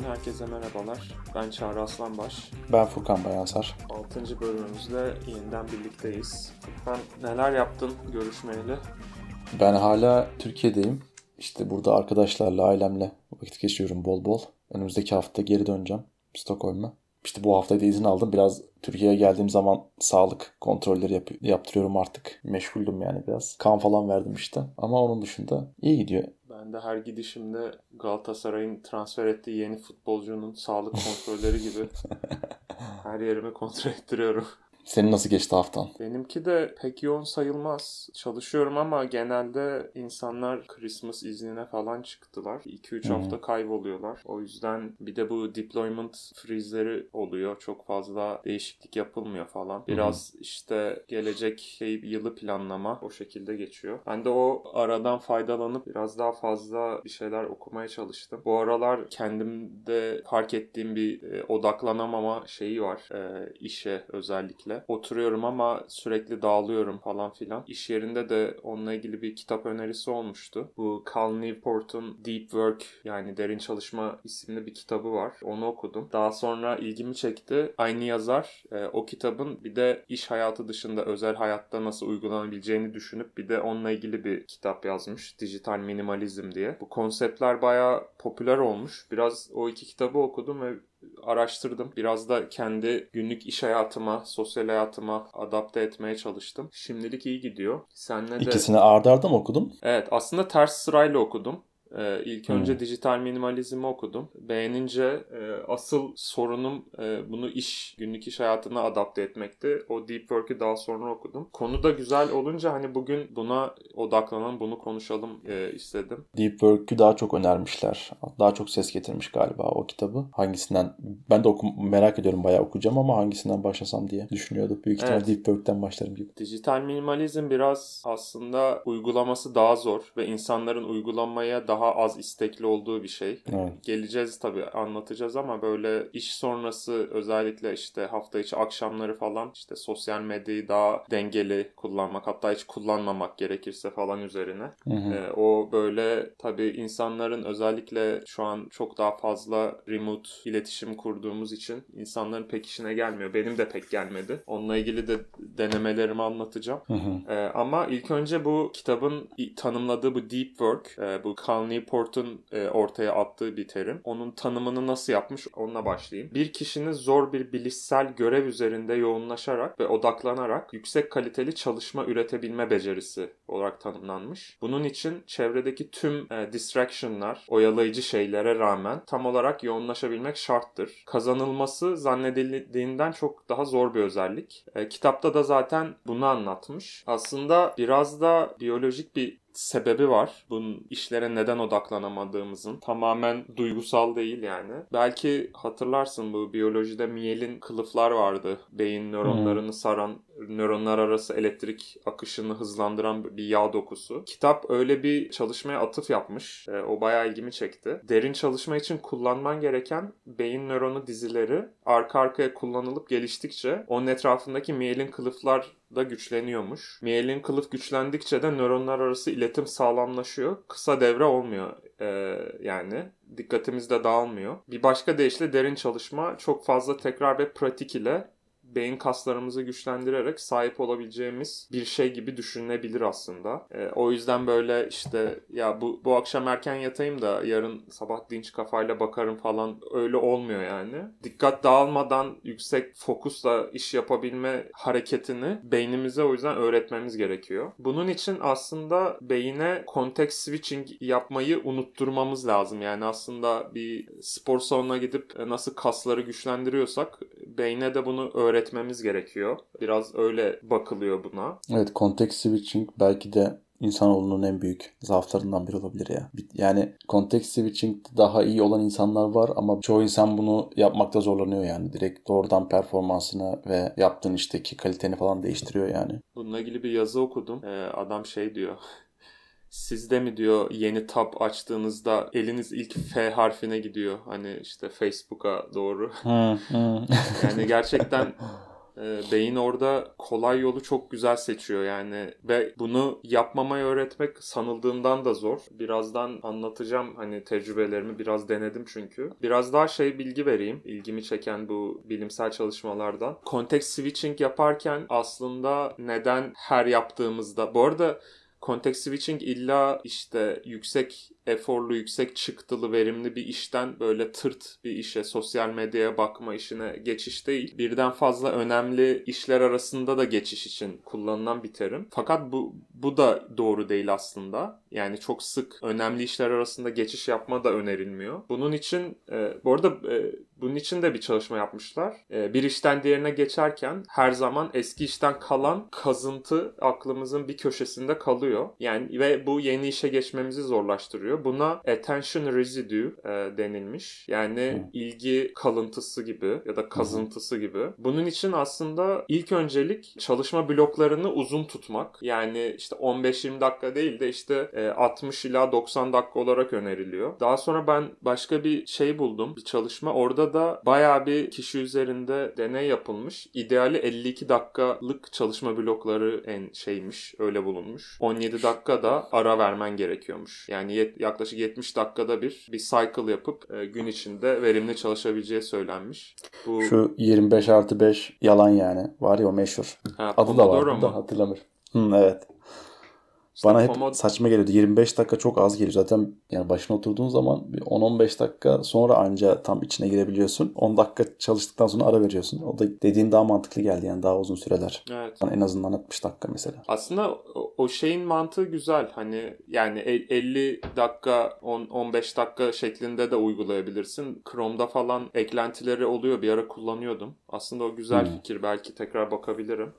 Podcast'ten herkese merhabalar. Ben Çağrı Aslanbaş. Ben Furkan Bayansar. 6. bölümümüzde yeniden birlikteyiz. Furkan neler yaptın görüşmeyeli? Ben hala Türkiye'deyim. İşte burada arkadaşlarla, ailemle vakit geçiriyorum bol bol. Önümüzdeki hafta geri döneceğim Stockholm'a. İşte bu hafta da izin aldım. Biraz Türkiye'ye geldiğim zaman sağlık kontrolleri yap- yaptırıyorum artık. Meşguldüm yani biraz. Kan falan verdim işte. Ama onun dışında iyi gidiyor. Ben de her gidişimde Galatasaray'ın transfer ettiği yeni futbolcunun sağlık kontrolleri gibi her yerimi kontrol ettiriyorum. Senin nasıl geçti haftan? Benimki de pek yoğun sayılmaz. Çalışıyorum ama genelde insanlar Christmas iznine falan çıktılar. 2-3 Hı. hafta kayboluyorlar. O yüzden bir de bu deployment freeze'leri oluyor. Çok fazla değişiklik yapılmıyor falan. Biraz işte gelecek şey, yılı planlama o şekilde geçiyor. Ben de o aradan faydalanıp biraz daha fazla bir şeyler okumaya çalıştım. Bu aralar kendimde fark ettiğim bir e, odaklanamama şeyi var. E, işe özellikle. Oturuyorum ama sürekli dağılıyorum falan filan. İş yerinde de onunla ilgili bir kitap önerisi olmuştu. Bu Cal Newport'un Deep Work yani Derin Çalışma isimli bir kitabı var. Onu okudum. Daha sonra ilgimi çekti. Aynı yazar e, o kitabın bir de iş hayatı dışında özel hayatta nasıl uygulanabileceğini düşünüp bir de onunla ilgili bir kitap yazmış. Dijital Minimalizm diye. Bu konseptler bayağı popüler olmuş. Biraz o iki kitabı okudum ve araştırdım. Biraz da kendi günlük iş hayatıma, sosyal hayatıma adapte etmeye çalıştım. Şimdilik iyi gidiyor. Senle de... İkisini ardı arda mı okudun? Evet aslında ters sırayla okudum. Ee, ilk Hmm. önce dijital minimalizmi okudum. Beğenince e, asıl sorunum e, bunu iş, günlük iş hayatına adapte etmekti. O Deep Work'ü daha sonra okudum. Konu da güzel olunca hani bugün buna odaklanalım, bunu konuşalım e, istedim. Deep Work'ü daha çok önermişler. Daha çok ses getirmiş galiba o kitabı. Hangisinden? Ben de okum merak ediyorum bayağı okuyacağım ama hangisinden başlasam diye düşünüyordum. Büyük ihtimal Evet. Deep Work'ten başlarım gibi. Dijital minimalizm biraz aslında uygulaması daha zor ve insanların uygulamaya daha az istekli olduğu bir şey. Evet. Geleceğiz tabii anlatacağız ama böyle iş sonrası özellikle işte hafta içi akşamları falan işte sosyal medyayı daha dengeli kullanmak hatta hiç kullanmamak gerekirse falan üzerine. Hı hı. Ee, o böyle tabii insanların özellikle şu an çok daha fazla remote iletişim kurduğumuz için insanların pek işine gelmiyor. Benim de pek gelmedi. Onunla ilgili de denemelerimi anlatacağım. Hı hı. Ee, ama ilk önce bu kitabın tanımladığı bu deep work, e, bu Cal Newport'un e, ortaya attığı bir terim. Onun tanımını nasıl yapmış onunla başlayayım. Bir kişinin zor bir bilişsel görev üzerinde yoğunlaşarak ve odaklanarak yüksek kaliteli çalışma üretebilme becerisi olarak tanımlanmış. Bunun için çevredeki tüm e, distraction'lar, oyalayıcı şeylere rağmen tam olarak yoğunlaşabilmek şarttır. Kazanılması zannedildiğinden çok daha zor bir özellik. E, kitapta da zaten bunu anlatmış. Aslında biraz da biyolojik bir sebebi var. Bunun işlere neden odaklanamadığımızın. Tamamen duygusal değil yani. Belki hatırlarsın bu biyolojide miyelin kılıflar vardı. Beyin nöronlarını saran, nöronlar arası elektrik akışını hızlandıran bir yağ dokusu. Kitap öyle bir çalışmaya atıf yapmış. E, o bayağı ilgimi çekti. Derin çalışma için kullanman gereken beyin nöronu dizileri arka arkaya kullanılıp geliştikçe onun etrafındaki miyelin kılıflar da güçleniyormuş. Miyelin kılıf güçlendikçe de nöronlar arası iletim sağlamlaşıyor. Kısa devre olmuyor ee, yani. Dikkatimiz de dağılmıyor. Bir başka deyişle derin çalışma çok fazla tekrar ve pratik ile beyin kaslarımızı güçlendirerek sahip olabileceğimiz bir şey gibi düşünülebilir aslında. Ee, o yüzden böyle işte ya bu bu akşam erken yatayım da yarın sabah dinç kafayla bakarım falan öyle olmuyor yani. Dikkat dağılmadan yüksek fokusla iş yapabilme hareketini beynimize o yüzden öğretmemiz gerekiyor. Bunun için aslında beyine context switching yapmayı unutturmamız lazım. Yani aslında bir spor salonuna gidip e, nasıl kasları güçlendiriyorsak beyne de bunu öğretmemiz gerekiyor. Biraz öyle bakılıyor buna. Evet, context switching belki de insanoğlunun en büyük zaaflarından biri olabilir ya. Yani context switching daha iyi olan insanlar var ama çoğu insan bunu yapmakta zorlanıyor yani. Direkt doğrudan performansını ve yaptığın işteki kaliteni falan değiştiriyor yani. Bununla ilgili bir yazı okudum. Ee, adam şey diyor. Sizde mi diyor yeni tab açtığınızda eliniz ilk F harfine gidiyor. Hani işte Facebook'a doğru. Yani gerçekten e, beyin orada kolay yolu çok güzel seçiyor yani ve bunu yapmamayı öğretmek sanıldığından da zor. Birazdan anlatacağım hani tecrübelerimi biraz denedim çünkü. Biraz daha şey bilgi vereyim ilgimi çeken bu bilimsel çalışmalardan. Context switching yaparken aslında neden her yaptığımızda bu arada Context switching illa işte yüksek eforlu, yüksek çıktılı, verimli bir işten böyle tırt bir işe, sosyal medyaya bakma işine geçiş değil. Birden fazla önemli işler arasında da geçiş için kullanılan bir terim. Fakat bu bu da doğru değil aslında. Yani çok sık önemli işler arasında geçiş yapma da önerilmiyor. Bunun için e, bu arada e, bunun için de bir çalışma yapmışlar. E, bir işten diğerine geçerken her zaman eski işten kalan kazıntı aklımızın bir köşesinde kalıyor. Yani ve bu yeni işe geçmemizi zorlaştırıyor. Buna attention residue e, denilmiş. Yani ilgi kalıntısı gibi ya da kazıntısı gibi. Bunun için aslında ilk öncelik çalışma bloklarını uzun tutmak. Yani işte 15-20 dakika değil de işte e, 60 ila 90 dakika olarak öneriliyor. Daha sonra ben başka bir şey buldum. Bir çalışma. Orada da bayağı bir kişi üzerinde deney yapılmış. İdeali 52 dakikalık çalışma blokları en şeymiş. Öyle bulunmuş. 17 dakika da ara vermen gerekiyormuş. Yani yet, yaklaşık 70 dakikada bir bir cycle yapıp e, gün içinde verimli çalışabileceği söylenmiş. Bu... Şu 25 artı 5 yalan yani. Var ya o meşhur. Ha, Adı da var. Da hatırlamır. Hı, evet. İşte Bana hep Pomod... saçma geliyordu. 25 dakika çok az geliyor. Zaten yani başına oturduğun zaman 10-15 dakika sonra anca tam içine girebiliyorsun. 10 dakika çalıştıktan sonra ara veriyorsun. O da dediğin daha mantıklı geldi yani daha uzun süreler. Evet. Yani en azından 60 dakika mesela. Aslında o şeyin mantığı güzel. Hani yani 50 dakika 10 15 dakika şeklinde de uygulayabilirsin. Chrome'da falan eklentileri oluyor. Bir ara kullanıyordum. Aslında o güzel hmm. fikir. Belki tekrar bakabilirim.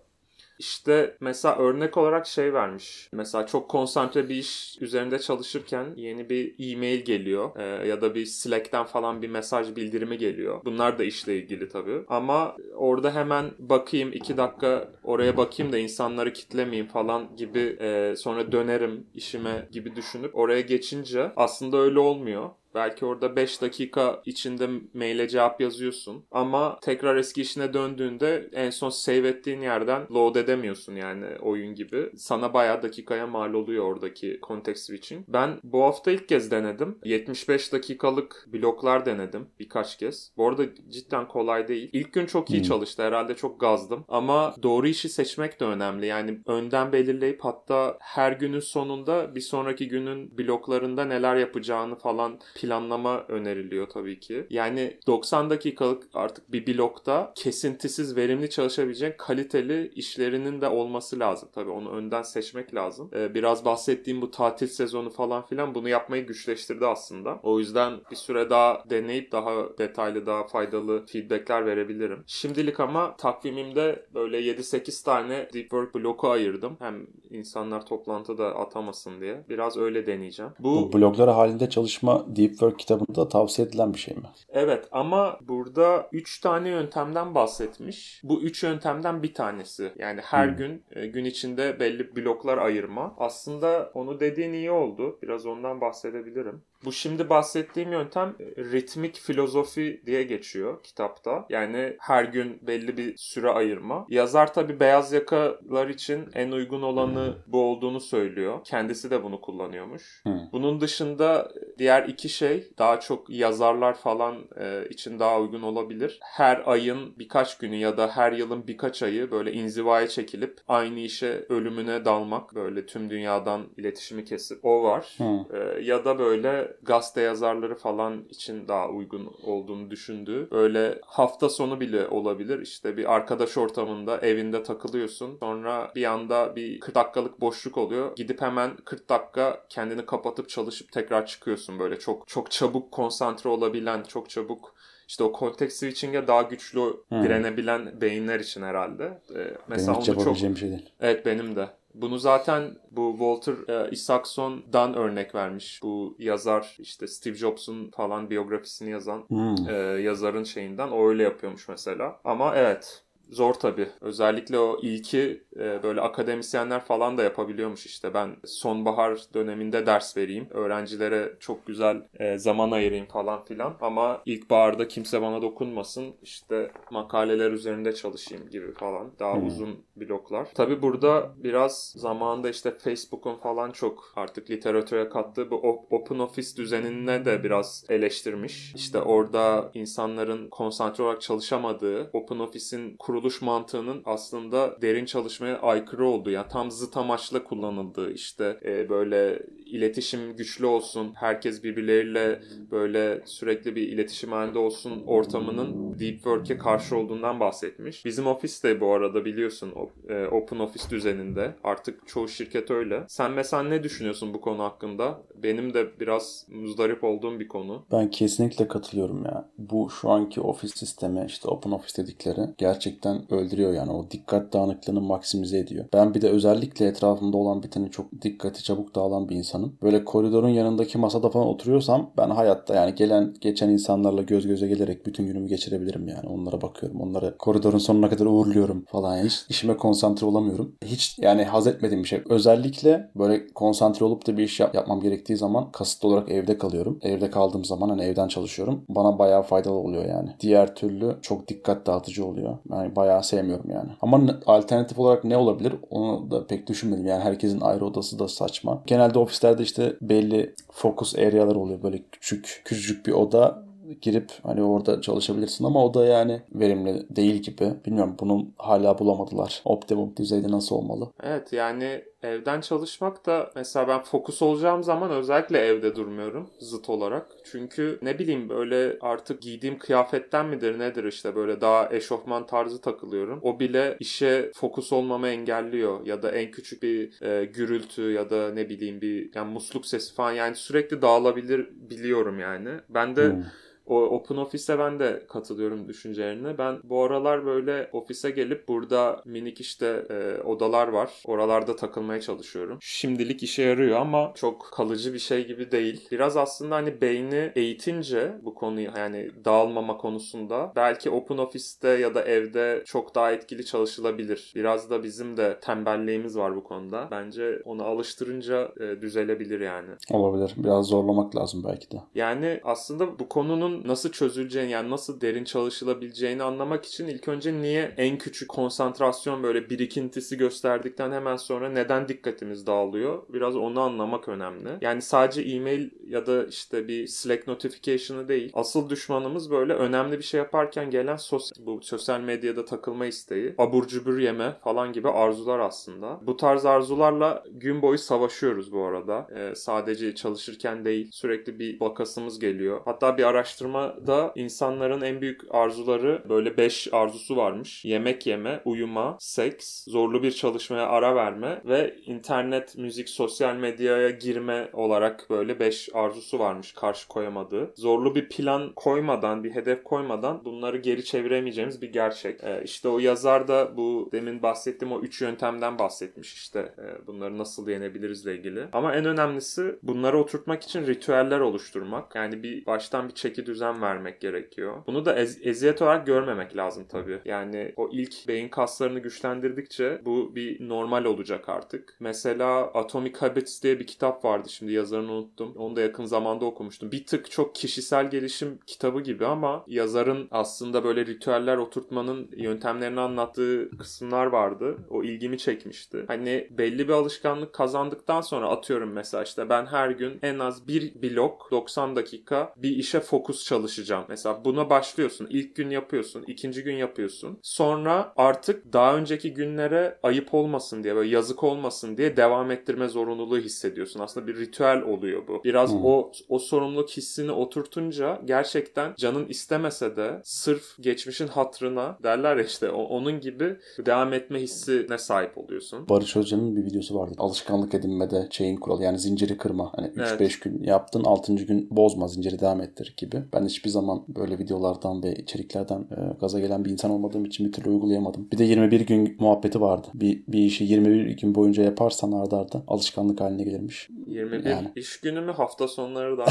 İşte mesela örnek olarak şey vermiş. Mesela çok konsantre bir iş üzerinde çalışırken yeni bir e-mail geliyor e, ya da bir Slack'ten falan bir mesaj bildirimi geliyor. Bunlar da işle ilgili tabii. Ama orada hemen bakayım iki dakika oraya bakayım da insanları kitlemeyeyim falan gibi e, sonra dönerim işime gibi düşünüp oraya geçince aslında öyle olmuyor. Belki orada 5 dakika içinde maile cevap yazıyorsun. Ama tekrar eski işine döndüğünde en son save ettiğin yerden load edemiyorsun yani oyun gibi. Sana bayağı dakikaya mal oluyor oradaki context switching. Ben bu hafta ilk kez denedim. 75 dakikalık bloklar denedim birkaç kez. Bu arada cidden kolay değil. İlk gün çok iyi hmm. çalıştı. Herhalde çok gazdım. Ama doğru işi seçmek de önemli. Yani önden belirleyip hatta her günün sonunda bir sonraki günün bloklarında neler yapacağını falan planlama öneriliyor tabii ki. Yani 90 dakikalık artık bir blokta kesintisiz verimli çalışabileceğin kaliteli işlerinin de olması lazım. Tabii onu önden seçmek lazım. Ee, biraz bahsettiğim bu tatil sezonu falan filan bunu yapmayı güçleştirdi aslında. O yüzden bir süre daha deneyip daha detaylı daha faydalı feedbackler verebilirim. Şimdilik ama takvimimde böyle 7-8 tane deep work bloku ayırdım. Hem insanlar toplantıda atamasın diye. Biraz öyle deneyeceğim. Bu, bu bloklar halinde çalışma deep work kitabında tavsiye edilen bir şey mi? Evet ama burada 3 tane yöntemden bahsetmiş. Bu 3 yöntemden bir tanesi. Yani her hmm. gün e, gün içinde belli bloklar ayırma. Aslında onu dediğin iyi oldu. Biraz ondan bahsedebilirim. Bu şimdi bahsettiğim yöntem e, ritmik filozofi diye geçiyor kitapta. Yani her gün belli bir süre ayırma. Yazar tabi beyaz yakalar için en uygun olanı bu olduğunu söylüyor. Kendisi de bunu kullanıyormuş. Hmm. Bunun dışında diğer iki şey daha çok yazarlar falan e, için daha uygun olabilir. Her ayın birkaç günü ya da her yılın birkaç ayı böyle inzivaya çekilip aynı işe ölümüne dalmak. Böyle tüm dünyadan iletişimi kesip o var. Hmm. E, ya da böyle gazete yazarları falan için daha uygun olduğunu düşündüğü böyle hafta sonu bile olabilir. İşte bir arkadaş ortamında evinde takılıyorsun. Sonra bir anda bir 40 dakikalık boşluk oluyor. Gidip hemen 40 dakika kendini kapatıp çalışıp tekrar çıkıyorsun böyle çok çok çabuk konsantre olabilen, çok çabuk işte o context switching'e daha güçlü hmm. direnebilen beyinler için herhalde. Ee, mesela benim hiç onu çok... bir şey değil. Evet benim de. Bunu zaten bu Walter e, Isaacson'dan örnek vermiş. Bu yazar işte Steve Jobs'un falan biyografisini yazan hmm. e, yazarın şeyinden. O öyle yapıyormuş mesela. Ama evet zor tabii. Özellikle o ilki e, böyle akademisyenler falan da yapabiliyormuş işte. Ben sonbahar döneminde ders vereyim. Öğrencilere çok güzel e, zaman ayırayım falan filan. Ama ilkbaharda kimse bana dokunmasın. İşte makaleler üzerinde çalışayım gibi falan. Daha hmm. uzun bloklar. Tabii burada biraz zamanda işte Facebook'un falan çok artık literatüre kattığı bu open office düzenine de biraz eleştirmiş. İşte orada insanların konsantre olarak çalışamadığı open office'in kuruluş mantığının aslında derin çalışmaya aykırı olduğu yani tam zıt amaçla kullanıldığı işte e, böyle iletişim güçlü olsun, herkes birbirleriyle böyle sürekli bir iletişim halinde olsun ortamının deep work'e karşı olduğundan bahsetmiş. Bizim ofis de bu arada biliyorsun e, open office düzeninde. Artık çoğu şirket öyle. Sen mesela ne düşünüyorsun bu konu hakkında? Benim de biraz muzdarip olduğum bir konu. Ben kesinlikle katılıyorum ya. Bu şu anki ofis sistemi işte open office dedikleri gerçekten öldürüyor yani. O dikkat dağınıklığını maksimize ediyor. Ben bir de özellikle etrafımda olan biteni çok dikkati çabuk dağılan bir insanım. Böyle koridorun yanındaki masada falan oturuyorsam ben hayatta yani gelen geçen insanlarla göz göze gelerek bütün günümü geçirebilirim yani. Onlara bakıyorum. Onları koridorun sonuna kadar uğurluyorum falan. Hiç işime konsantre olamıyorum. Hiç yani haz etmediğim bir şey. Özellikle böyle konsantre olup da bir iş yap yapmam gerektiği zaman kasıtlı olarak evde kalıyorum. Evde kaldığım zaman hani evden çalışıyorum. Bana bayağı faydalı oluyor yani. Diğer türlü çok dikkat dağıtıcı oluyor. Yani bayağı sevmiyorum yani. Ama alternatif olarak ne olabilir? Onu da pek düşünmedim. Yani herkesin ayrı odası da saçma. Genelde ofislerde işte belli focus arealar oluyor. Böyle küçük küçücük bir oda girip hani orada çalışabilirsin ama o da yani verimli değil gibi. Bilmiyorum bunun hala bulamadılar. Optimum düzeyde nasıl olmalı? Evet yani evden çalışmak da mesela ben fokus olacağım zaman özellikle evde durmuyorum zıt olarak. Çünkü ne bileyim böyle artık giydiğim kıyafetten midir nedir işte böyle daha eşofman tarzı takılıyorum. O bile işe fokus olmamı engelliyor ya da en küçük bir e, gürültü ya da ne bileyim bir yani musluk sesi falan yani sürekli dağılabilir biliyorum yani. Ben de hmm o Open Office'e ben de katılıyorum düşüncelerine. Ben bu aralar böyle ofise gelip burada minik işte e, odalar var. Oralarda takılmaya çalışıyorum. Şimdilik işe yarıyor ama çok kalıcı bir şey gibi değil. Biraz aslında hani beyni eğitince bu konuyu yani dağılmama konusunda belki Open Office'te ya da evde çok daha etkili çalışılabilir. Biraz da bizim de tembelliğimiz var bu konuda. Bence onu alıştırınca e, düzelebilir yani. Olabilir. Biraz zorlamak lazım belki de. Yani aslında bu konunun nasıl çözüleceğini yani nasıl derin çalışılabileceğini anlamak için ilk önce niye en küçük konsantrasyon böyle birikintisi gösterdikten hemen sonra neden dikkatimiz dağılıyor? Biraz onu anlamak önemli. Yani sadece e-mail ya da işte bir Slack notification'ı değil. Asıl düşmanımız böyle önemli bir şey yaparken gelen sosyal, bu sosyal medyada takılma isteği, abur cubur yeme falan gibi arzular aslında. Bu tarz arzularla gün boyu savaşıyoruz bu arada. Ee, sadece çalışırken değil sürekli bir bakasımız geliyor. Hatta bir araştırma araştırmada insanların en büyük arzuları böyle 5 arzusu varmış. Yemek yeme, uyuma, seks, zorlu bir çalışmaya ara verme ve internet, müzik, sosyal medyaya girme olarak böyle 5 arzusu varmış karşı koyamadığı. Zorlu bir plan koymadan, bir hedef koymadan bunları geri çeviremeyeceğimiz bir gerçek. Ee, işte o yazar da bu demin bahsettiğim o 3 yöntemden bahsetmiş işte e, bunları nasıl yenebilirizle ilgili. Ama en önemlisi bunları oturtmak için ritüeller oluşturmak. Yani bir baştan bir çeki düzen vermek gerekiyor. Bunu da ez- eziyet olarak görmemek lazım tabii. Yani o ilk beyin kaslarını güçlendirdikçe bu bir normal olacak artık. Mesela Atomic Habits diye bir kitap vardı şimdi yazarını unuttum. Onu da yakın zamanda okumuştum. Bir tık çok kişisel gelişim kitabı gibi ama yazarın aslında böyle ritüeller oturtmanın yöntemlerini anlattığı kısımlar vardı. O ilgimi çekmişti. Hani belli bir alışkanlık kazandıktan sonra atıyorum mesela işte ben her gün en az bir blok 90 dakika bir işe fokus çalışacağım. Mesela buna başlıyorsun. İlk gün yapıyorsun. ikinci gün yapıyorsun. Sonra artık daha önceki günlere ayıp olmasın diye böyle yazık olmasın diye devam ettirme zorunluluğu hissediyorsun. Aslında bir ritüel oluyor bu. Biraz hmm. o o sorumluluk hissini oturtunca gerçekten canın istemese de sırf geçmişin hatrına derler ya işte onun gibi devam etme hissine sahip oluyorsun. Barış Hoca'nın bir videosu vardı. Alışkanlık edinmede chain kuralı yani zinciri kırma. Hani 3-5 evet. gün yaptın 6. gün bozma zinciri devam ettir gibi. Ben hiçbir zaman böyle videolardan ve içeriklerden e, gaza gelen bir insan olmadığım için bir türlü uygulayamadım. Bir de 21 gün muhabbeti vardı. Bir, bir işi 21 gün boyunca yaparsan ardarda arda alışkanlık haline gelirmiş. 21 yani. iş günü mü hafta sonları da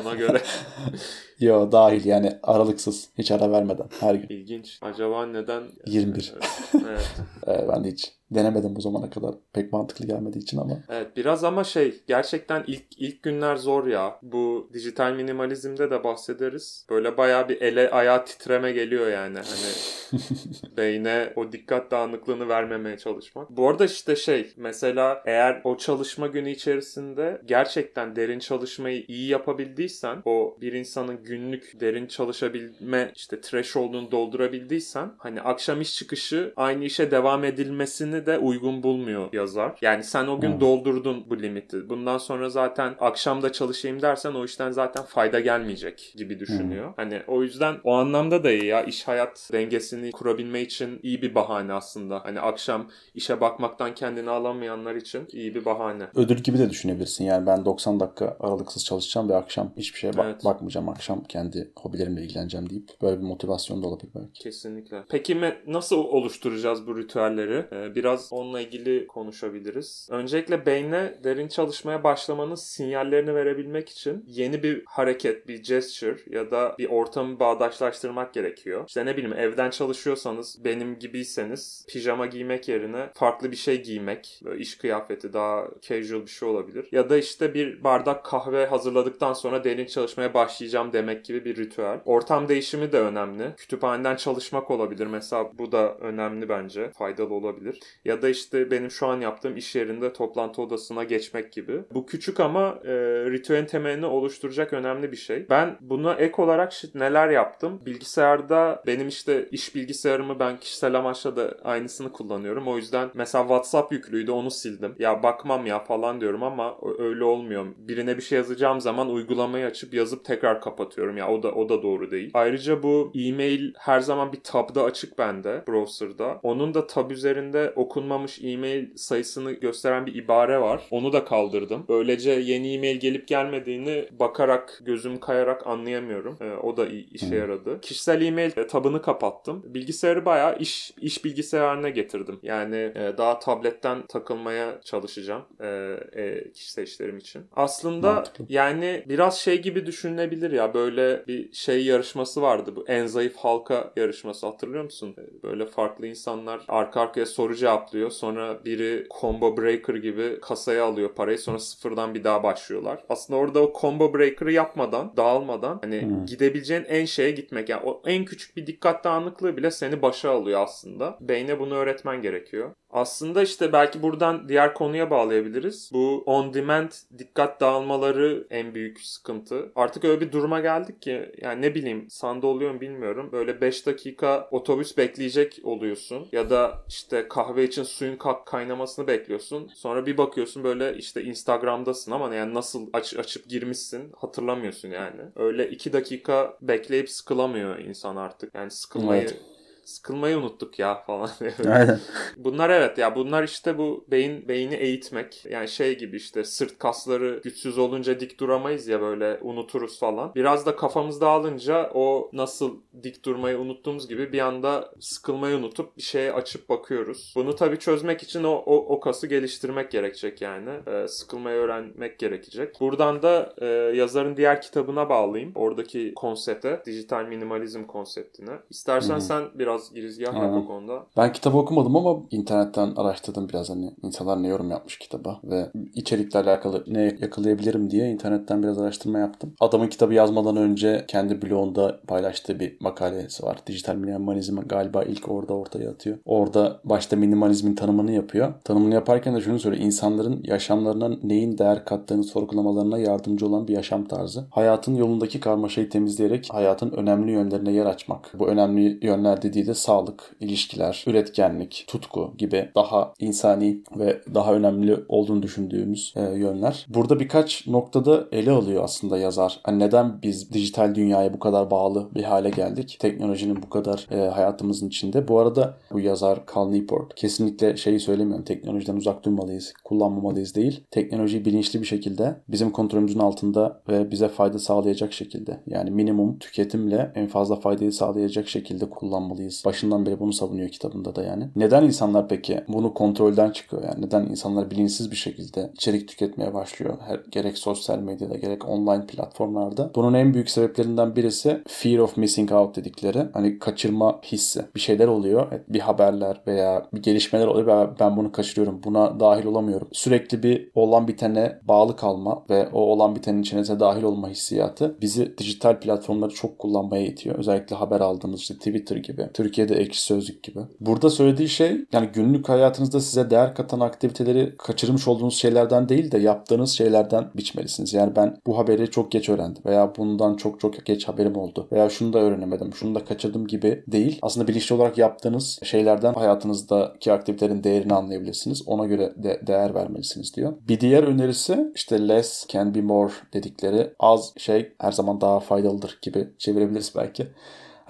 Ona göre. Yo dahil yani aralıksız hiç ara vermeden her gün. İlginç. Acaba neden? 21. evet. Ee, ben de hiç denemedim bu zamana kadar. Pek mantıklı gelmediği için ama. Evet biraz ama şey gerçekten ilk ilk günler zor ya. Bu dijital minimalizmde de bahsederiz. Böyle bayağı bir ele ayağa titreme geliyor yani. Hani beyne o dikkat dağınıklığını vermemeye çalışmak. Bu arada işte şey mesela eğer o çalışma günü içerisinde gerçekten derin çalışmayı iyi yapabildiysen o bir insanın günlük derin çalışabilme işte threshold'unu doldurabildiysen hani akşam iş çıkışı aynı işe devam edilmesini de uygun bulmuyor yazar. Yani sen o gün Hmm. doldurdun bu limiti. Bundan sonra zaten akşamda çalışayım dersen o işten zaten fayda gelmeyecek gibi düşünüyor. Hani o yüzden o anlamda da iyi ya iş hayat dengesini kurabilme için iyi bir bahane aslında. Hani akşam işe bakmaktan kendini alamayanlar için iyi bir bahane. Ödül gibi de düşünebilirsin. Yani ben 90 dakika aralıksız çalışacağım ve akşam hiçbir şeye bak- Evet. bakmayacağım. Akşam kendi hobilerimle ilgileneceğim deyip böyle bir motivasyon da olabilir belki. Kesinlikle. Peki nasıl oluşturacağız bu ritüelleri? Ee, biraz onunla ilgili konuşabiliriz. Öncelikle beyne derin çalışmaya başlamanın sinyallerini verebilmek için yeni bir hareket, bir gesture ya da bir ortamı bağdaşlaştırmak gerekiyor. İşte ne bileyim evden çalışıyorsanız benim gibiyseniz pijama giymek yerine farklı bir şey giymek, böyle iş kıyafeti daha casual bir şey olabilir. Ya da işte bir bardak kahve hazırladıktan sonra derin çalışmaya başlayacağım demek gibi bir ritüel. Ortam değişimi de önemli. Kütüphaneden çalışmak olabilir. Mesela bu da önemli bence. Faydalı olabilir. Ya da işte benim şu an yaptığım iş yerinde toplantı odasına geçmek gibi. Bu küçük ama e, ritüelin temelini oluşturacak önemli bir şey. Ben buna ek olarak neler yaptım? Bilgisayarda benim işte iş bilgisayarımı ben kişisel amaçla da aynısını kullanıyorum. O yüzden mesela WhatsApp yüklüydü onu sildim. Ya bakmam ya falan diyorum ama öyle olmuyor. Birine bir şey yazacağım zaman uygulamayı açıp yazıp tekrar kapatıyorum. Ya o da o da doğru değil. Ayrıca bu e-mail her zaman bir tabda açık bende browser'da. Onun da tab üzerinde okunmamış e-mail sayısını gösteren bir ibare var. Onu da kaldırdım. Böylece yeni e-mail gelip gelmediğini bakarak gözüm kayarak anlayamıyorum. Ee, o da işe Hmm. yaradı. Kişisel e-mail e, tabını kapattım. Bilgisayarı bayağı iş iş bilgisayarına getirdim. Yani e, daha tabletten takılmaya çalışacağım e, e, kişisel işlerim için. Aslında Mantıklı. yani biraz şey gibi düşünülebilir ya böyle bir şey yarışması vardı bu en zayıf halka yarışması hatırlıyor musun? E, Böyle farklı insanlar arka arkaya soru cevaplıyor. Sonra biri combo breaker gibi kasaya alıyor parayı sonra sıfırdan bir daha başlıyorlar. Aslında orada o combo breaker'ı yapmadan, dağılmadan hani Hmm. gidebileceğin en şeye gitmek. Yani o en küçük bir dikkat dağınıklığı bile seni başa alıyor aslında. Beyne bunu öğretmen gerekiyor. Aslında işte belki buradan diğer konuya bağlayabiliriz. Bu on demand dikkat dağılmaları en büyük sıkıntı. Artık öyle bir duruma geldik ki yani ne bileyim sanda oluyor mu bilmiyorum. Böyle 5 dakika otobüs bekleyecek oluyorsun ya da işte kahve için suyun ka- kaynamasını bekliyorsun. Sonra bir bakıyorsun böyle işte Instagram'dasın ama yani nasıl aç açıp girmişsin hatırlamıyorsun yani. Öyle 2 dakika bekleyip sıkılamıyor insan artık. Yani sıkılmayı Evet. Sıkılmayı unuttuk ya falan. Aynen. Bunlar evet ya bunlar işte bu beyin beyni eğitmek. Yani şey gibi işte sırt kasları güçsüz olunca dik duramayız ya böyle unuturuz falan. Biraz da kafamız dağılınca o nasıl dik durmayı unuttuğumuz gibi bir anda sıkılmayı unutup bir şeye açıp bakıyoruz. Bunu tabii çözmek için o, o, o kası geliştirmek gerekecek yani. Ee, sıkılmayı öğrenmek gerekecek. Buradan da e, yazarın diğer kitabına bağlayayım. Oradaki konsepte, dijital minimalizm konseptine. İstersen Hı hı. sen biraz girizgah yap o konuda. Ben kitabı okumadım ama internetten araştırdım biraz hani insanlar ne yorum yapmış kitaba ve içerikle alakalı ne yakalayabilirim diye internetten biraz araştırma yaptım. Adamın kitabı yazmadan önce kendi blogunda paylaştığı bir makalesi var. Dijital minimalizm galiba ilk orada ortaya atıyor. Orada başta minimalizmin tanımını yapıyor. Tanımını yaparken de şunu söylüyor. İnsanların yaşamlarına neyin değer kattığını sorgulamalarına yardımcı olan bir yaşam tarzı. Hayatın yolundaki karmaşayı temizleyerek hayatın önemli yönlerine yer açmak. Bu önemli yönler dediği de sağlık, ilişkiler, üretkenlik, tutku gibi daha insani ve daha önemli olduğunu düşündüğümüz e, yönler. Burada birkaç noktada ele alıyor aslında yazar. Hani neden biz dijital dünyaya bu kadar bağlı bir hale geldik? Teknolojinin bu kadar e, hayatımızın içinde. Bu arada bu yazar Cal Newport kesinlikle şeyi söylemiyorum. Teknolojiden uzak durmalıyız, kullanmamalıyız değil. Teknolojiyi bilinçli bir şekilde bizim kontrolümüzün altında ve bize fayda sağlayacak şekilde yani minimum tüketimle en fazla faydayı sağlayacak şekilde kullanmalıyız yapmalıyız. Başından beri bunu savunuyor kitabında da yani. Neden insanlar peki bunu kontrolden çıkıyor yani? Neden insanlar bilinçsiz bir şekilde içerik tüketmeye başlıyor? Her, gerek sosyal medyada gerek online platformlarda. Bunun en büyük sebeplerinden birisi fear of missing out dedikleri. Hani kaçırma hissi. Bir şeyler oluyor. Bir haberler veya bir gelişmeler oluyor ben bunu kaçırıyorum. Buna dahil olamıyorum. Sürekli bir olan bitene bağlı kalma ve o olan bitenin içine dahil olma hissiyatı bizi dijital platformları çok kullanmaya itiyor. Özellikle haber aldığımız işte Twitter gibi, Türkiye'de Ekşi Sözlük gibi. Burada söylediği şey yani günlük hayatınızda size değer katan aktiviteleri kaçırmış olduğunuz şeylerden değil de yaptığınız şeylerden biçmelisiniz. Yani ben bu haberi çok geç öğrendim veya bundan çok çok geç haberim oldu veya şunu da öğrenemedim, şunu da kaçırdım gibi değil. Aslında bilinçli olarak yaptığınız şeylerden hayatınızdaki aktivitelerin değerini anlayabilirsiniz. Ona göre de değer vermelisiniz diyor. Bir diğer önerisi işte less can be more dedikleri az şey her zaman daha faydalıdır gibi çevirebiliriz belki.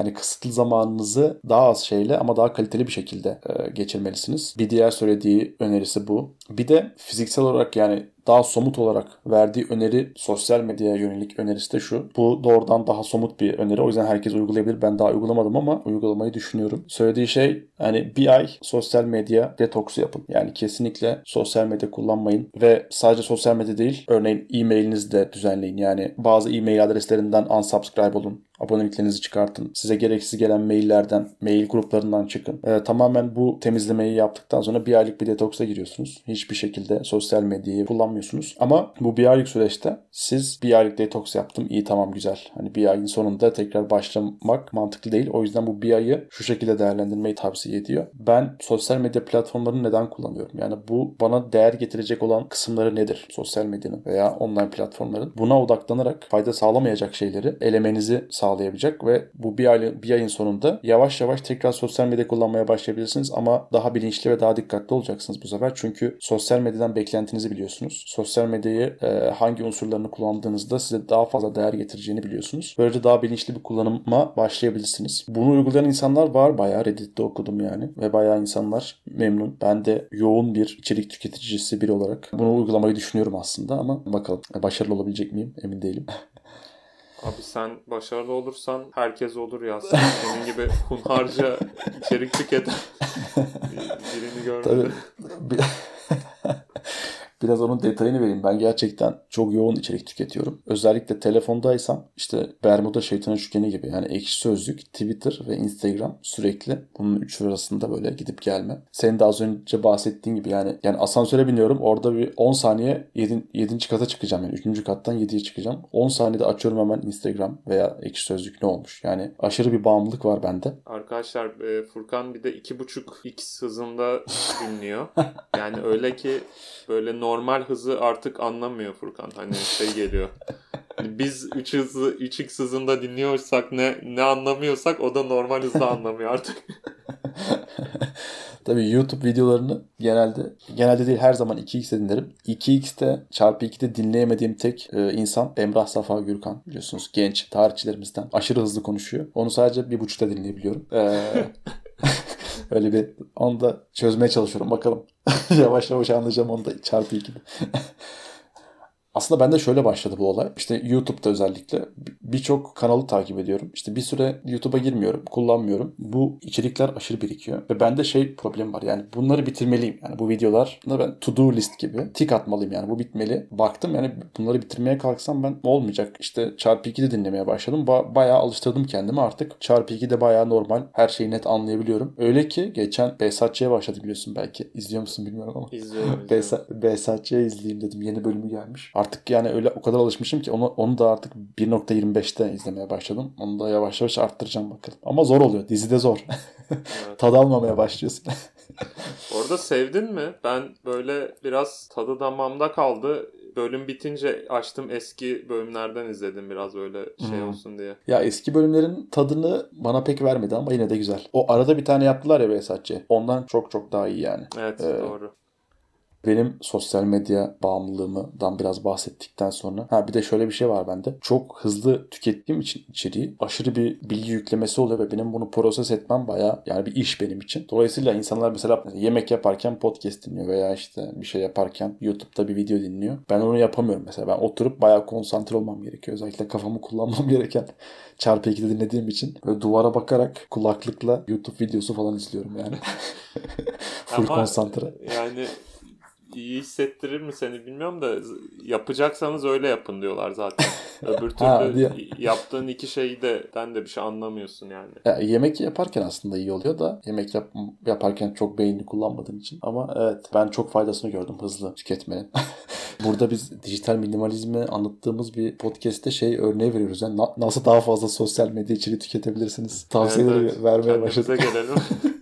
Hani kısıtlı zamanınızı daha az şeyle ama daha kaliteli bir şekilde e, geçirmelisiniz. Bir diğer söylediği önerisi bu. Bir de fiziksel olarak yani daha somut olarak verdiği öneri sosyal medyaya yönelik önerisi de şu. Bu doğrudan daha somut bir öneri. O yüzden herkes uygulayabilir. Ben daha uygulamadım ama uygulamayı düşünüyorum. Söylediği şey hani bir ay sosyal medya detoksu yapın. Yani kesinlikle sosyal medya kullanmayın ve sadece sosyal medya değil örneğin e-mailinizi de düzenleyin. Yani bazı e-mail adreslerinden unsubscribe olun aboneliklerinizi çıkartın. Size gereksiz gelen maillerden, mail gruplarından çıkın. Ee, tamamen bu temizlemeyi yaptıktan sonra bir aylık bir detoksa giriyorsunuz. Hiçbir şekilde sosyal medyayı kullanmıyorsunuz. Ama bu bir aylık süreçte siz bir aylık detoks yaptım. iyi tamam güzel. Hani bir ayın sonunda tekrar başlamak mantıklı değil. O yüzden bu bir ayı şu şekilde değerlendirmeyi tavsiye ediyor. Ben sosyal medya platformlarını neden kullanıyorum? Yani bu bana değer getirecek olan kısımları nedir? Sosyal medyanın veya online platformların. Buna odaklanarak fayda sağlamayacak şeyleri elemenizi sağlayabilirsiniz sağlayabilecek ve bu bir, ay, bir ayın sonunda yavaş yavaş tekrar sosyal medya kullanmaya başlayabilirsiniz ama daha bilinçli ve daha dikkatli olacaksınız bu sefer. Çünkü sosyal medyadan beklentinizi biliyorsunuz. Sosyal medyayı e, hangi unsurlarını kullandığınızda size daha fazla değer getireceğini biliyorsunuz. Böylece daha bilinçli bir kullanıma başlayabilirsiniz. Bunu uygulayan insanlar var bayağı Reddit'te okudum yani ve bayağı insanlar memnun. Ben de yoğun bir içerik tüketicisi biri olarak bunu uygulamayı düşünüyorum aslında ama bakalım başarılı olabilecek miyim emin değilim. Abi sen başarılı olursan herkes olur ya. Senin gibi hunharca içerik tüketen birini görmedim. Tabii. Biraz onun detayını vereyim. Ben gerçekten çok yoğun içerik tüketiyorum. Özellikle telefondaysam işte Bermuda şeytan üçgeni gibi. Yani ekşi sözlük, Twitter ve Instagram sürekli bunun üçü arasında böyle gidip gelme. Senin de az önce bahsettiğin gibi yani yani asansöre biniyorum. Orada bir 10 saniye 7. 7. kata çıkacağım. Yani 3. kattan 7'ye çıkacağım. 10 saniyede açıyorum hemen Instagram veya ekşi sözlük ne olmuş. Yani aşırı bir bağımlılık var bende. Arkadaşlar e, Furkan bir de 2.5x hızında dinliyor. yani öyle ki böyle normal hızı artık anlamıyor Furkan. Hani şey geliyor. Biz 3 hızı 3x hızında dinliyorsak ne ne anlamıyorsak o da normal hızda anlamıyor artık. Tabii YouTube videolarını genelde genelde değil her zaman 2x'te dinlerim. 2x'te çarpı 2'de dinleyemediğim tek e, insan Emrah Safa Gürkan biliyorsunuz genç tarihçilerimizden aşırı hızlı konuşuyor. Onu sadece bir buçukta dinleyebiliyorum. Ee, öyle bir onu da çözmeye çalışıyorum bakalım. yavaş yavaş anlayacağım onu da çarpı 2'de. Aslında bende şöyle başladı bu olay. İşte YouTube'da özellikle birçok kanalı takip ediyorum. İşte bir süre YouTube'a girmiyorum, kullanmıyorum. Bu içerikler aşırı birikiyor. Ve bende şey problem var. Yani bunları bitirmeliyim. Yani bu videolar ben to do list gibi tik atmalıyım yani. Bu bitmeli. Baktım yani bunları bitirmeye kalksam ben olmayacak. İşte çarpı 2'de dinlemeye başladım. Ba- bayağı alıştırdım kendimi artık. Çarpı 2'de bayağı normal. Her şeyi net anlayabiliyorum. Öyle ki geçen Behzatçı'ya başladım biliyorsun belki. İzliyor musun bilmiyorum ama. İzliyorum. Behzatçı'ya izleyeyim dedim. Yeni bölümü gelmiş. Artık yani öyle o kadar alışmışım ki onu, onu da artık 1.25'te izlemeye başladım. Onu da yavaş yavaş arttıracağım bakalım. Ama zor oluyor. Dizide zor. Evet. Tad almamaya başlıyorsun. Orada sevdin mi? Ben böyle biraz tadı damağımda kaldı bölüm bitince açtım eski bölümlerden izledim biraz böyle şey hmm. olsun diye. Ya eski bölümlerin tadını bana pek vermedi ama yine de güzel. O arada bir tane yaptılar ya Behzatçı. Ondan çok çok daha iyi yani. Evet ee, doğru. Benim sosyal medya bağımlılığımdan biraz bahsettikten sonra ha bir de şöyle bir şey var bende. Çok hızlı tükettiğim için içeriği aşırı bir bilgi yüklemesi oluyor ve benim bunu proses etmem baya yani bir iş benim için. Dolayısıyla insanlar mesela yemek yaparken podcast dinliyor veya işte bir şey yaparken YouTube'da bir video dinliyor. Ben onu yapamıyorum mesela. Ben oturup bayağı konsantre olmam gerekiyor. Özellikle kafamı kullanmam gereken çarpı 2'de dinlediğim için böyle duvara bakarak kulaklıkla YouTube videosu falan izliyorum yani. Full Ama konsantre. Yani iyi hissettirir mi seni bilmiyorum da yapacaksanız öyle yapın diyorlar zaten. Öbür türlü Ha, yaptığın iki şeyden de bir şey anlamıyorsun yani. Ya, yemek yaparken aslında iyi oluyor da yemek yap, yaparken çok beynini kullanmadığın için. Ama evet ben çok faydasını gördüm hızlı tüketmenin. Burada biz dijital minimalizmi anlattığımız bir podcast'te şey örneği veriyoruz. Yani na- nasıl daha fazla sosyal medya içeriği tüketebilirsiniz. Tavsiyeleri Evet, evet. vermeye Kendimize başladık. gelelim.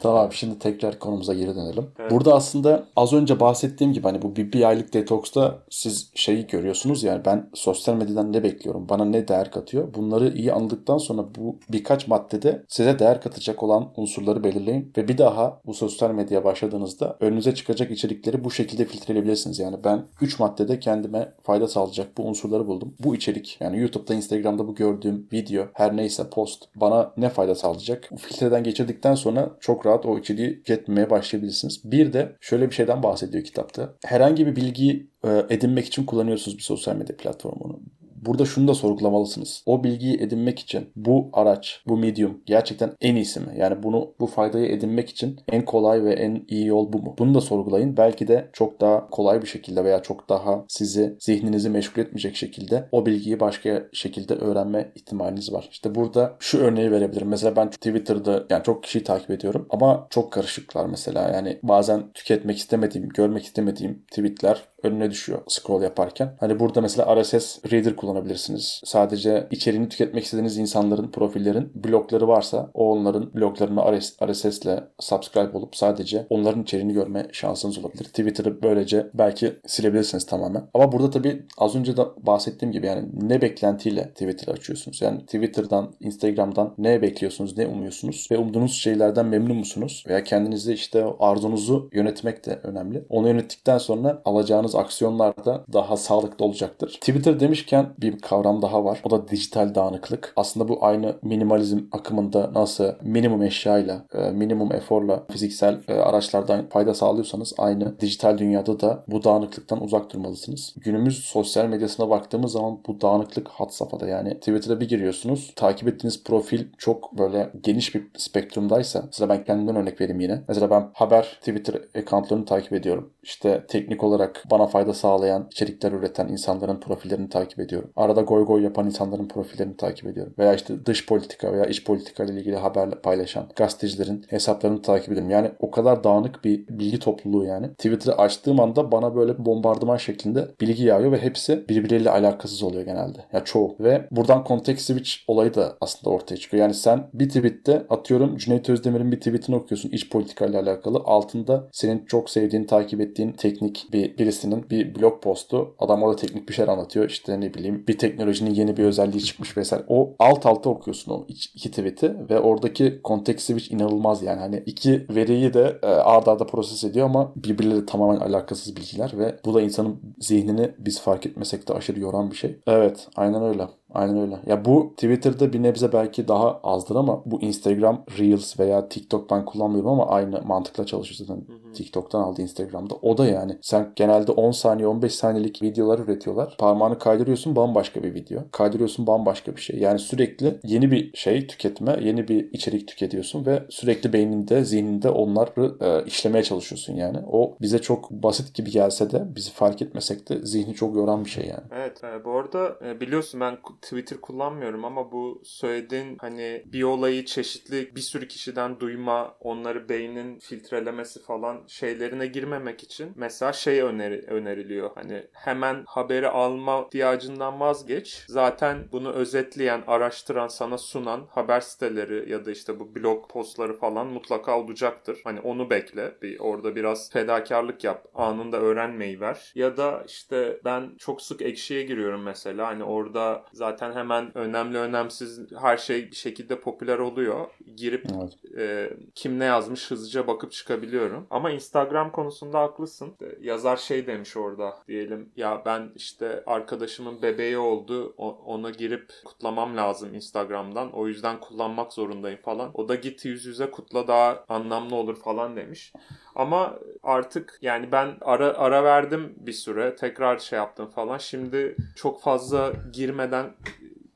Tamam şimdi tekrar konumuza geri dönelim. Evet. Burada aslında az önce bahsettiğim gibi hani bu bir, bir aylık detoksta siz şeyi görüyorsunuz yani ben sosyal medyadan ne bekliyorum? Bana ne değer katıyor? Bunları iyi anladıktan sonra bu birkaç maddede size değer katacak olan unsurları belirleyin ve bir daha bu sosyal medyaya başladığınızda önünüze çıkacak içerikleri bu şekilde filtreleyebilirsiniz. Yani ben 3 maddede kendime fayda sağlayacak bu unsurları buldum. Bu içerik yani YouTube'da, Instagram'da bu gördüğüm video her neyse post bana ne fayda sağlayacak? Bu filtreden geçirdikten sonra çok rahat o içeriği tüketmeye başlayabilirsiniz. Bir de şöyle bir şeyden bahsediyor kitapta. Herhangi bir bilgiyi e, edinmek için kullanıyorsunuz bir sosyal medya platformunu. Burada şunu da sorgulamalısınız. O bilgiyi edinmek için bu araç, bu medium gerçekten en iyisi mi? Yani bunu bu faydayı edinmek için en kolay ve en iyi yol bu mu? Bunu da sorgulayın. Belki de çok daha kolay bir şekilde veya çok daha sizi zihninizi meşgul etmeyecek şekilde o bilgiyi başka şekilde öğrenme ihtimaliniz var. İşte burada şu örneği verebilirim. Mesela ben Twitter'da yani çok kişiyi takip ediyorum ama çok karışıklar mesela. Yani bazen tüketmek istemediğim, görmek istemediğim tweetler önüne düşüyor scroll yaparken. Hani burada mesela RSS Reader kullanabilirsiniz. Sadece içeriğini tüketmek istediğiniz insanların profillerin blogları varsa o onların bloglarına RSS ile subscribe olup sadece onların içeriğini görme şansınız olabilir. Twitter'ı böylece belki silebilirsiniz tamamen. Ama burada tabii az önce de bahsettiğim gibi yani ne beklentiyle Twitter'ı açıyorsunuz? Yani Twitter'dan, Instagram'dan ne bekliyorsunuz, ne umuyorsunuz ve umduğunuz şeylerden memnun musunuz? Veya kendinizi işte arzunuzu yönetmek de önemli. Onu yönettikten sonra alacağınız aksiyonlar da daha sağlıklı olacaktır. Twitter demişken bir kavram daha var. O da dijital dağınıklık. Aslında bu aynı minimalizm akımında nasıl minimum eşyayla, e, minimum eforla fiziksel e, araçlardan fayda sağlıyorsanız aynı dijital dünyada da bu dağınıklıktan uzak durmalısınız. Günümüz sosyal medyasına baktığımız zaman bu dağınıklık hat safhada. Yani Twitter'a bir giriyorsunuz. Takip ettiğiniz profil çok böyle geniş bir spektrumdaysa mesela ben kendimden örnek vereyim yine. Mesela ben haber Twitter accountlarını takip ediyorum. İşte teknik olarak bana fayda sağlayan içerikler üreten insanların profillerini takip ediyorum. Arada goy goy yapan insanların profillerini takip ediyorum. Veya işte dış politika veya iç politika ile ilgili haber paylaşan gazetecilerin hesaplarını takip ediyorum. Yani o kadar dağınık bir bilgi topluluğu yani. Twitter'ı açtığım anda bana böyle bombardıman şeklinde bilgi yağıyor ve hepsi birbirleriyle alakasız oluyor genelde. Ya çoğu. Ve buradan context switch olayı da aslında ortaya çıkıyor. Yani sen bir tweette atıyorum Cüneyt Özdemir'in bir tweetini okuyorsun iç politika ile alakalı. Altında senin çok sevdiğin, takip ettiğin teknik bir birisinin bir blog postu. Adam orada teknik bir şeyler anlatıyor. İşte ne bileyim bir teknolojinin yeni bir özelliği çıkmış vesaire. O alt alta okuyorsun o iki tweet'i ve oradaki context switch inanılmaz yani. Hani iki veriyi de e, arda arda proses ediyor ama birbirleriyle tamamen alakasız bilgiler ve bu da insanın zihnini biz fark etmesek de aşırı yoran bir şey. Evet aynen öyle. Aynen öyle. Ya bu Twitter'da bir nebze belki daha azdır ama bu Instagram Reels veya TikTok ben kullanmıyorum ama aynı mantıkla çalışıyor zaten. TikTok'tan aldı Instagram'da. O da yani. Sen genelde 10 saniye 15 saniyelik videolar üretiyorlar. Parmağını kaydırıyorsun bambaşka bir video. Kaydırıyorsun bambaşka bir şey. Yani sürekli yeni bir şey tüketme, yeni bir içerik tüketiyorsun ve sürekli beyninde, zihninde onları e, işlemeye çalışıyorsun yani. O bize çok basit gibi gelse de bizi fark etmesek de zihni çok yoran bir şey yani. Evet. e, bu arada e, biliyorsun ben Twitter kullanmıyorum ama bu söylediğin hani bir olayı çeşitli bir sürü kişiden duyma, onları beynin filtrelemesi falan şeylerine girmemek için mesela şey öneri, öneriliyor. Hani hemen haberi alma ihtiyacından vazgeç. Zaten bunu özetleyen, araştıran, sana sunan haber siteleri ya da işte bu blog postları falan mutlaka olacaktır. Hani onu bekle. Bir orada biraz fedakarlık yap. Anında öğrenmeyi ver. Ya da işte ben çok sık ekşiye giriyorum mesela. Hani orada zaten zaten hemen önemli önemsiz her şey bir şekilde popüler oluyor. Girip evet. e, kim ne yazmış hızlıca bakıp çıkabiliyorum. Ama Instagram konusunda haklısın. E, yazar şey demiş orada diyelim ya ben işte arkadaşımın bebeği oldu ona girip kutlamam lazım Instagram'dan. O yüzden kullanmak zorundayım falan. O da git yüz yüze kutla daha anlamlı olur falan demiş. Ama artık yani ben ara ara verdim bir süre. Tekrar şey yaptım falan. Şimdi çok fazla girmeden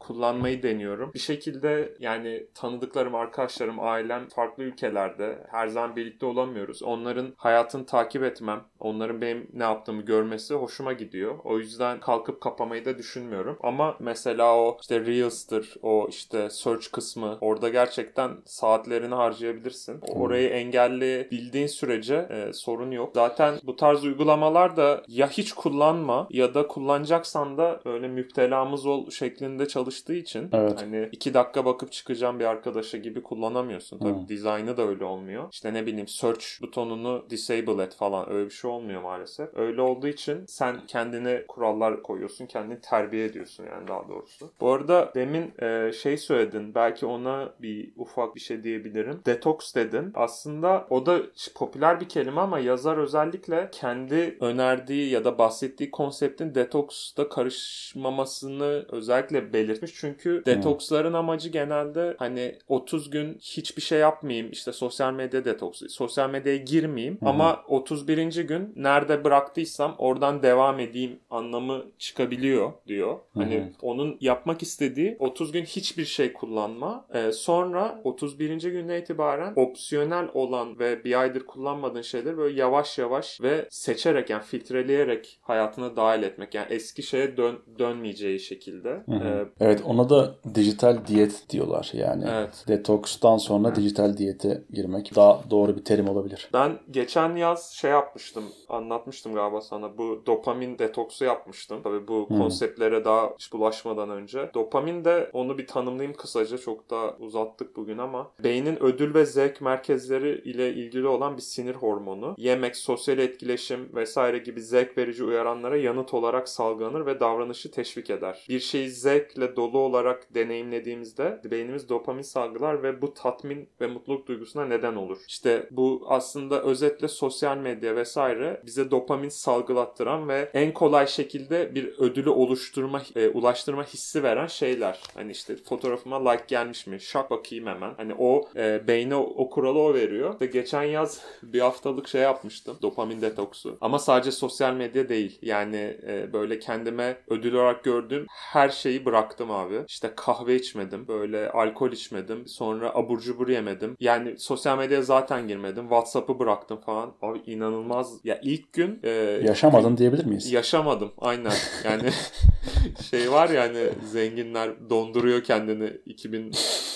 kullanmayı deniyorum. Bir şekilde yani tanıdıklarım, arkadaşlarım, ailem farklı ülkelerde her zaman birlikte olamıyoruz. Onların hayatını takip etmem, onların benim ne yaptığımı görmesi hoşuma gidiyor. O yüzden kalkıp kapamayı da düşünmüyorum. Ama mesela o işte Reels'tır, o işte search kısmı orada gerçekten saatlerini harcayabilirsin. Orayı engelli bildiğin sürece e, sorun yok. Zaten bu tarz uygulamalar da ya hiç kullanma ya da kullanacaksan da öyle müptelamız ol şeklinde çalış çalıştığı için evet. hani iki dakika bakıp çıkacağım bir arkadaşa gibi kullanamıyorsun. Tabii hmm. dizaynı da öyle olmuyor. İşte ne bileyim search butonunu disable et falan öyle bir şey olmuyor maalesef. Öyle olduğu için sen kendine kurallar koyuyorsun. Kendini terbiye ediyorsun yani daha doğrusu. Bu arada demin e, şey söyledin. Belki ona bir ufak bir şey diyebilirim. Detox dedin. Aslında o da popüler bir kelime ama yazar özellikle kendi önerdiği ya da bahsettiği konseptin detoks'ta karışmamasını özellikle belirtmiş etmiş. Çünkü detoksların amacı genelde hani 30 gün hiçbir şey yapmayayım işte sosyal medya detoksu. Sosyal medyaya girmeyeyim hmm. ama 31. gün nerede bıraktıysam oradan devam edeyim anlamı çıkabiliyor diyor. Hani hmm. onun yapmak istediği 30 gün hiçbir şey kullanma. Ee, sonra 31. günden itibaren opsiyonel olan ve bir aydır kullanmadığın şeyleri böyle yavaş yavaş ve seçerek yani filtreleyerek hayatına dahil etmek. Yani eski şeye dön dönmeyeceği şekilde. Hı Ee, Evet ona da dijital diyet diyorlar yani. Evet. Detokstan sonra dijital diyete girmek daha doğru bir terim olabilir. Ben geçen yaz şey yapmıştım, anlatmıştım galiba sana. Bu dopamin detoksu yapmıştım. Tabii bu hmm. konseptlere daha hiç bulaşmadan önce. Dopamin de onu bir tanımlayayım kısaca. Çok da uzattık bugün ama beynin ödül ve zevk merkezleri ile ilgili olan bir sinir hormonu. Yemek, sosyal etkileşim vesaire gibi zevk verici uyaranlara yanıt olarak salgılanır ve davranışı teşvik eder. Bir şeyi zevkle dolu olarak deneyimlediğimizde beynimiz dopamin salgılar ve bu tatmin ve mutluluk duygusuna neden olur. İşte bu aslında özetle sosyal medya vesaire bize dopamin salgılattıran ve en kolay şekilde bir ödülü oluşturma, e, ulaştırma hissi veren şeyler. Hani işte fotoğrafıma like gelmiş mi? Şak bakayım hemen. Hani o e, beyne o, o kuralı o veriyor. İşte geçen yaz bir haftalık şey yapmıştım. Dopamin detoksu. Ama sadece sosyal medya değil. Yani e, böyle kendime ödül olarak gördüğüm her şeyi bıraktım abi. İşte kahve içmedim. Böyle alkol içmedim. Sonra abur cubur yemedim. Yani sosyal medyaya zaten girmedim. WhatsApp'ı bıraktım falan. Abi inanılmaz. Ya ilk gün... E, Yaşamadın diyebilir miyiz? Yaşamadım. Aynen. Yani şey var ya hani zenginler donduruyor kendini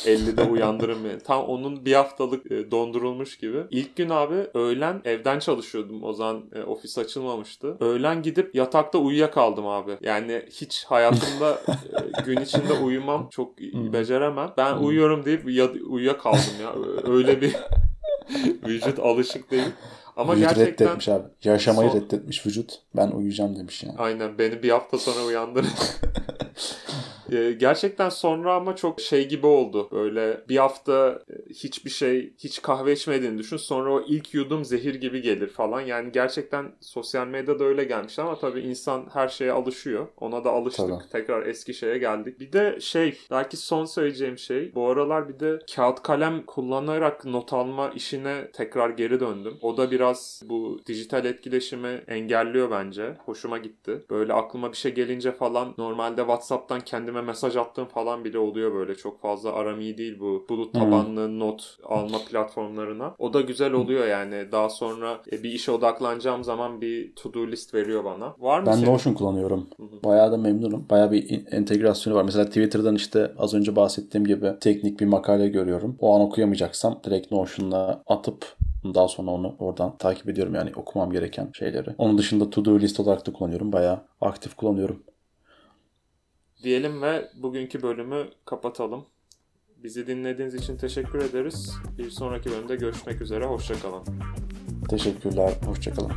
2050'de uyandırın beni. Tam onun bir haftalık e, dondurulmuş gibi. İlk gün abi öğlen evden çalışıyordum. O zaman e, ofis açılmamıştı. Öğlen gidip yatakta uyuyakaldım abi. Yani hiç hayatımda e, gün içinde uyumam çok hmm. beceremem. Ben hmm. uyuyorum deyip ya, uyuyakaldım ya. Öyle bir vücut alışık değil. Ama vücut gerçekten... reddetmiş abi. Yaşamayı son... reddetmiş vücut. Ben uyuyacağım demiş yani. Aynen beni bir hafta sonra uyandır. Ee, gerçekten sonra ama çok şey gibi oldu. Böyle bir hafta e, hiçbir şey, hiç kahve içmediğini düşün. Sonra o ilk yudum zehir gibi gelir falan. Yani gerçekten sosyal medyada öyle gelmiş ama tabii insan her şeye alışıyor. Ona da alıştık. Tabii. Tekrar eski şeye geldik. Bir de şey, belki son söyleyeceğim şey. Bu aralar bir de kağıt kalem kullanarak not alma işine tekrar geri döndüm. O da biraz bu dijital etkileşimi engelliyor bence. Hoşuma gitti. Böyle aklıma bir şey gelince falan normalde WhatsApp'tan kendime kendime mesaj attığım falan bile oluyor böyle. Çok fazla aram iyi değil bu bulut tabanlı hmm. not alma platformlarına. O da güzel oluyor yani. Daha sonra e, bir işe odaklanacağım zaman bir to-do list veriyor bana. Var mı Ben senin? Notion kullanıyorum. Hı-hı. Bayağı da memnunum. Bayağı bir entegrasyonu var. Mesela Twitter'dan işte az önce bahsettiğim gibi teknik bir makale görüyorum. O an okuyamayacaksam direkt Notion'la atıp daha sonra onu oradan takip ediyorum yani okumam gereken şeyleri. Onun dışında to-do list olarak da kullanıyorum. Bayağı aktif kullanıyorum diyelim ve bugünkü bölümü kapatalım. Bizi dinlediğiniz için teşekkür ederiz. Bir sonraki bölümde görüşmek üzere. Hoşçakalın. Teşekkürler. Hoşçakalın.